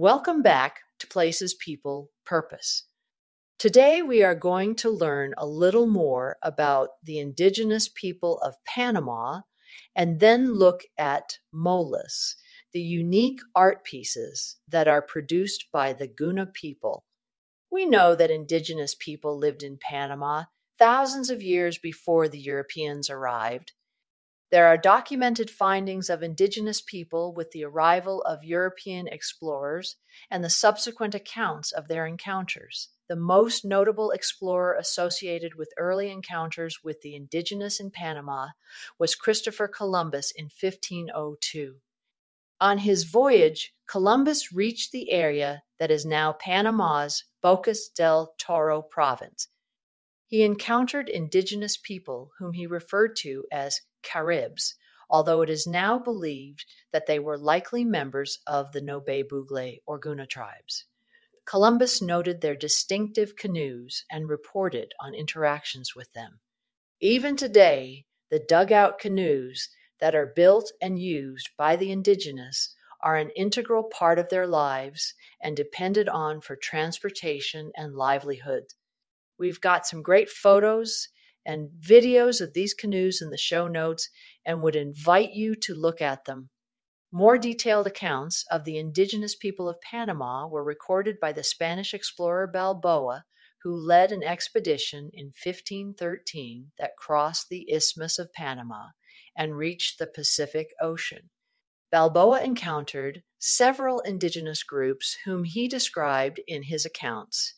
Welcome back to Places, People, Purpose. Today we are going to learn a little more about the indigenous people of Panama and then look at molas, the unique art pieces that are produced by the Guna people. We know that indigenous people lived in Panama thousands of years before the Europeans arrived. There are documented findings of indigenous people with the arrival of European explorers and the subsequent accounts of their encounters. The most notable explorer associated with early encounters with the indigenous in Panama was Christopher Columbus in 1502. On his voyage, Columbus reached the area that is now Panama's Bocas del Toro province. He encountered indigenous people whom he referred to as Caribs, although it is now believed that they were likely members of the Ngobe Bugle or Guna tribes. Columbus noted their distinctive canoes and reported on interactions with them. Even today, the dugout canoes that are built and used by the indigenous are an integral part of their lives and depended on for transportation and livelihood. We've got some great photos and videos of these canoes in the show notes and would invite you to look at them. More detailed accounts of the indigenous people of Panama were recorded by the Spanish explorer Balboa, who led an expedition in 1513 that crossed the Isthmus of Panama and reached the Pacific Ocean. Balboa encountered several indigenous groups whom he described in his accounts.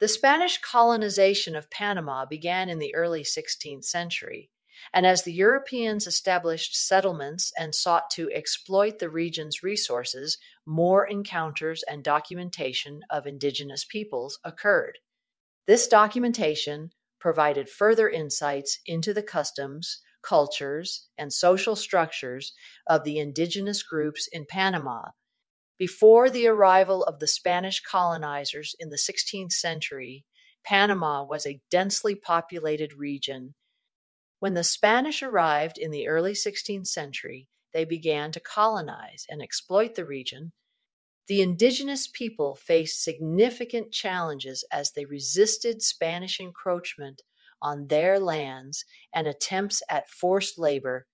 The Spanish colonization of Panama began in the early 16th century, and as the Europeans established settlements and sought to exploit the region's resources, more encounters and documentation of indigenous peoples occurred. This documentation provided further insights into the customs, cultures, and social structures of the indigenous groups in Panama before the arrival of the Spanish colonizers in the 16th century, Panama was a densely populated region. When the Spanish arrived in the early 16th century, they began to colonize and exploit the region. The indigenous people faced significant challenges as they resisted Spanish encroachment on their lands and attempts at forced labor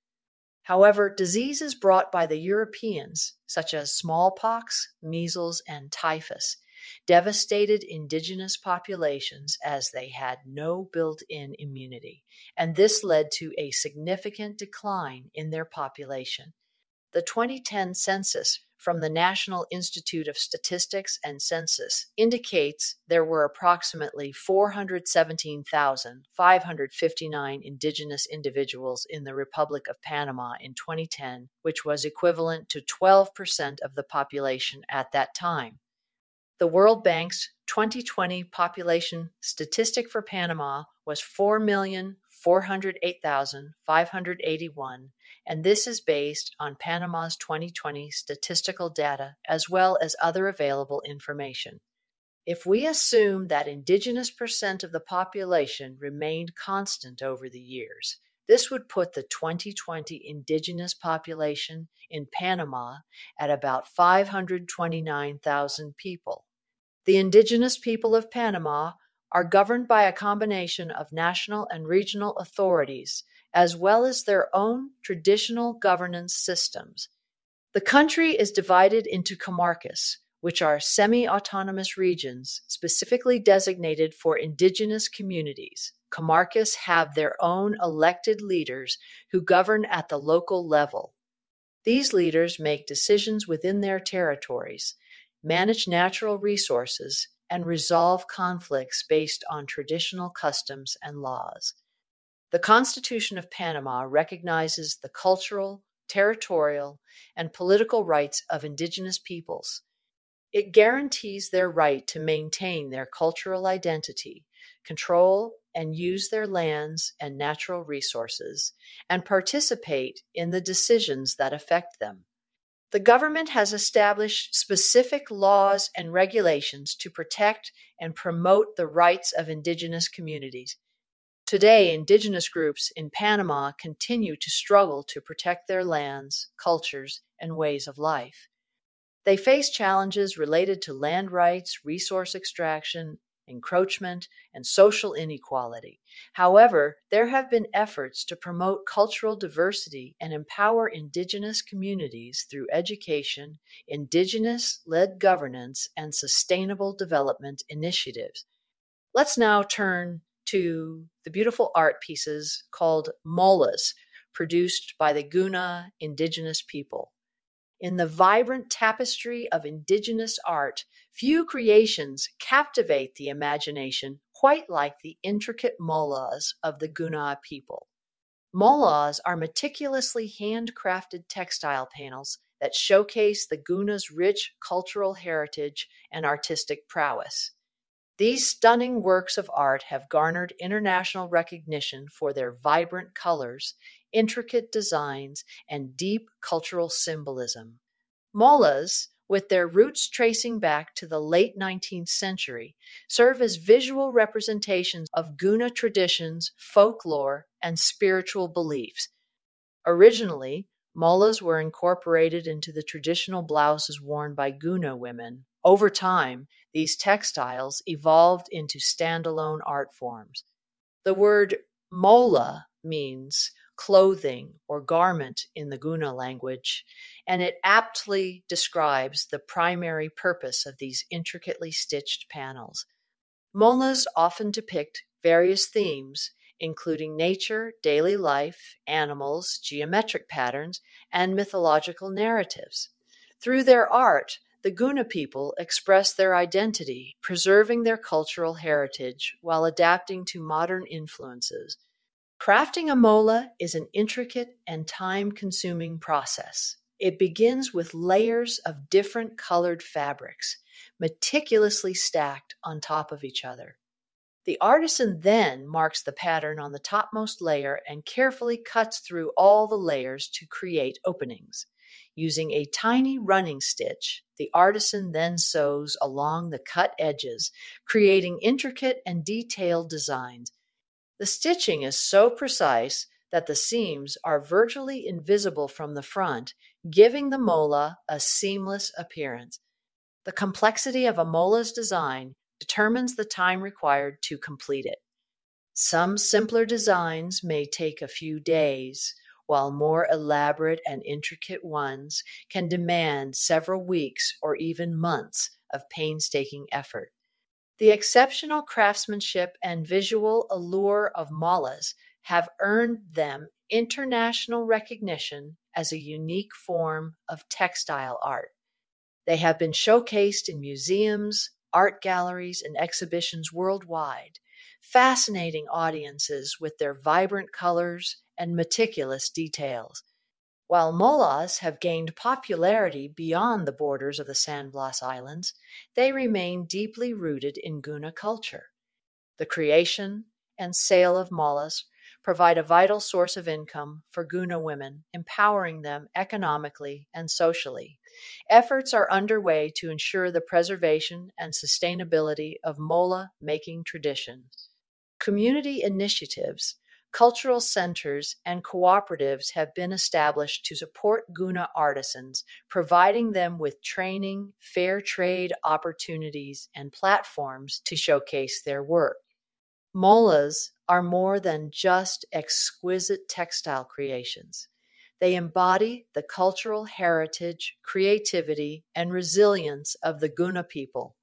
However, diseases brought by the Europeans, such as smallpox, measles, and typhus, devastated indigenous populations as they had no built in immunity, and this led to a significant decline in their population. The 2010 census from the National Institute of Statistics and Census indicates there were approximately 417,559 indigenous individuals in the Republic of Panama in 2010, which was equivalent to 12% of the population at that time. The World Bank's 2020 population statistic for Panama was 4,408,581 and this is based on Panama's 2020 statistical data as well as other available information. If we assume that indigenous percent of the population remained constant over the years, this would put the 2020 indigenous population in Panama at about 529,000 people. The indigenous people of Panama are governed by a combination of national and regional authorities as well as their own traditional governance systems. The country is divided into comarcas, which are semi autonomous regions specifically designated for indigenous communities. Comarcas have their own elected leaders who govern at the local level. These leaders make decisions within their territories, manage natural resources, and resolve conflicts based on traditional customs and laws. The Constitution of Panama recognizes the cultural, territorial, and political rights of indigenous peoples. It guarantees their right to maintain their cultural identity, control and use their lands and natural resources, and participate in the decisions that affect them. The government has established specific laws and regulations to protect and promote the rights of indigenous communities, Today, indigenous groups in Panama continue to struggle to protect their lands, cultures, and ways of life. They face challenges related to land rights, resource extraction, encroachment, and social inequality. However, there have been efforts to promote cultural diversity and empower Indigenous communities through education, Indigenous led governance, and sustainable development initiatives. Let's now turn to the beautiful art pieces called molas, produced by the Guna Indigenous people. In the vibrant tapestry of indigenous art, few creations captivate the imagination quite like the intricate molas of the Guna people. Molas are meticulously handcrafted textile panels that showcase the Guna's rich cultural heritage and artistic prowess. These stunning works of art have garnered international recognition for their vibrant colors, intricate designs, and deep cultural symbolism. Molas, with their roots tracing back to the late 19th century, serve as visual representations of Guna traditions, folklore, and spiritual beliefs. Originally, molas were incorporated into the traditional blouses worn by Guna women. Over time, these textiles evolved into standalone art forms. The word mola means clothing or garment in the Guna language, and it aptly describes the primary purpose of these intricately stitched panels. Molas often depict various themes, including nature, daily life, animals, geometric patterns, and mythological narratives. Through their art, the Guna people express their identity, preserving their cultural heritage while adapting to modern influences. Crafting a mola is an intricate and time consuming process. It begins with layers of different colored fabrics, meticulously stacked on top of each other. The artisan then marks the pattern on the topmost layer and carefully cuts through all the layers to create openings. Using a tiny running stitch, the artisan then sews along the cut edges, creating intricate and detailed designs the stitching is so precise that the seams are virtually invisible from the front, giving the mola a seamless appearance. The complexity of a mola's design determines the time required to complete it. Some simpler designs may take a few days, while more elaborate and intricate ones can demand several weeks or even months of painstaking effort. The exceptional craftsmanship and visual allure of molas have earned them international recognition as a unique form of textile art. They have been showcased in museums, art galleries, and exhibitions worldwide, fascinating audiences with their vibrant colors and meticulous details. While molas have gained popularity beyond the borders of the San Blas Islands, they remain deeply rooted in Guna culture. The creation and sale of molas provide a vital source of income for Guna women, empowering them economically and socially. Efforts are underway to ensure the preservation and sustainability of mola making traditions. Community initiatives Cultural centers and cooperatives have been established to support Guna artisans, providing them with training, fair trade opportunities, and platforms to showcase their work. Molas are more than just exquisite textile creations. They embody the cultural heritage, creativity, and resilience of the Guna people.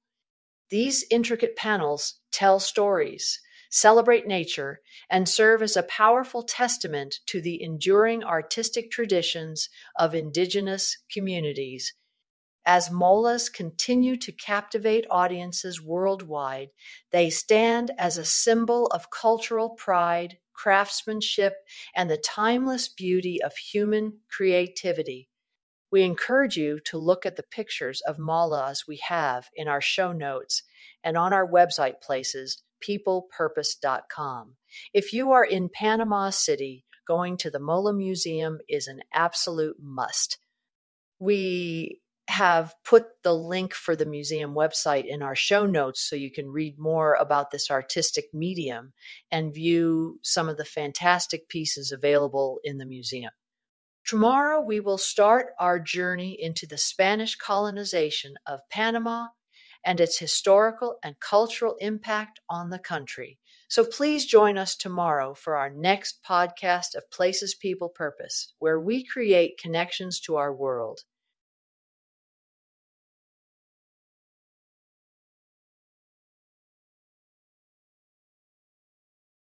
These intricate panels tell stories, celebrate nature, and serve as a powerful testament to the enduring artistic traditions of indigenous communities. As molas continue to captivate audiences worldwide, they stand as a symbol of cultural pride, craftsmanship, and the timeless beauty of human creativity. We encourage you to look at the pictures of molas we have in our show notes and on our website places peoplepurpose.com. If you are in Panama City, going to the Mola Museum is an absolute must. We have put the link for the museum website in our show notes so you can read more about this artistic medium and view some of the fantastic pieces available in the museum. Tomorrow, we will start our journey into the Spanish colonization of Panama and its historical and cultural impact on the country. So please join us tomorrow for our next podcast of Places, People, Purpose, where we create connections to our world.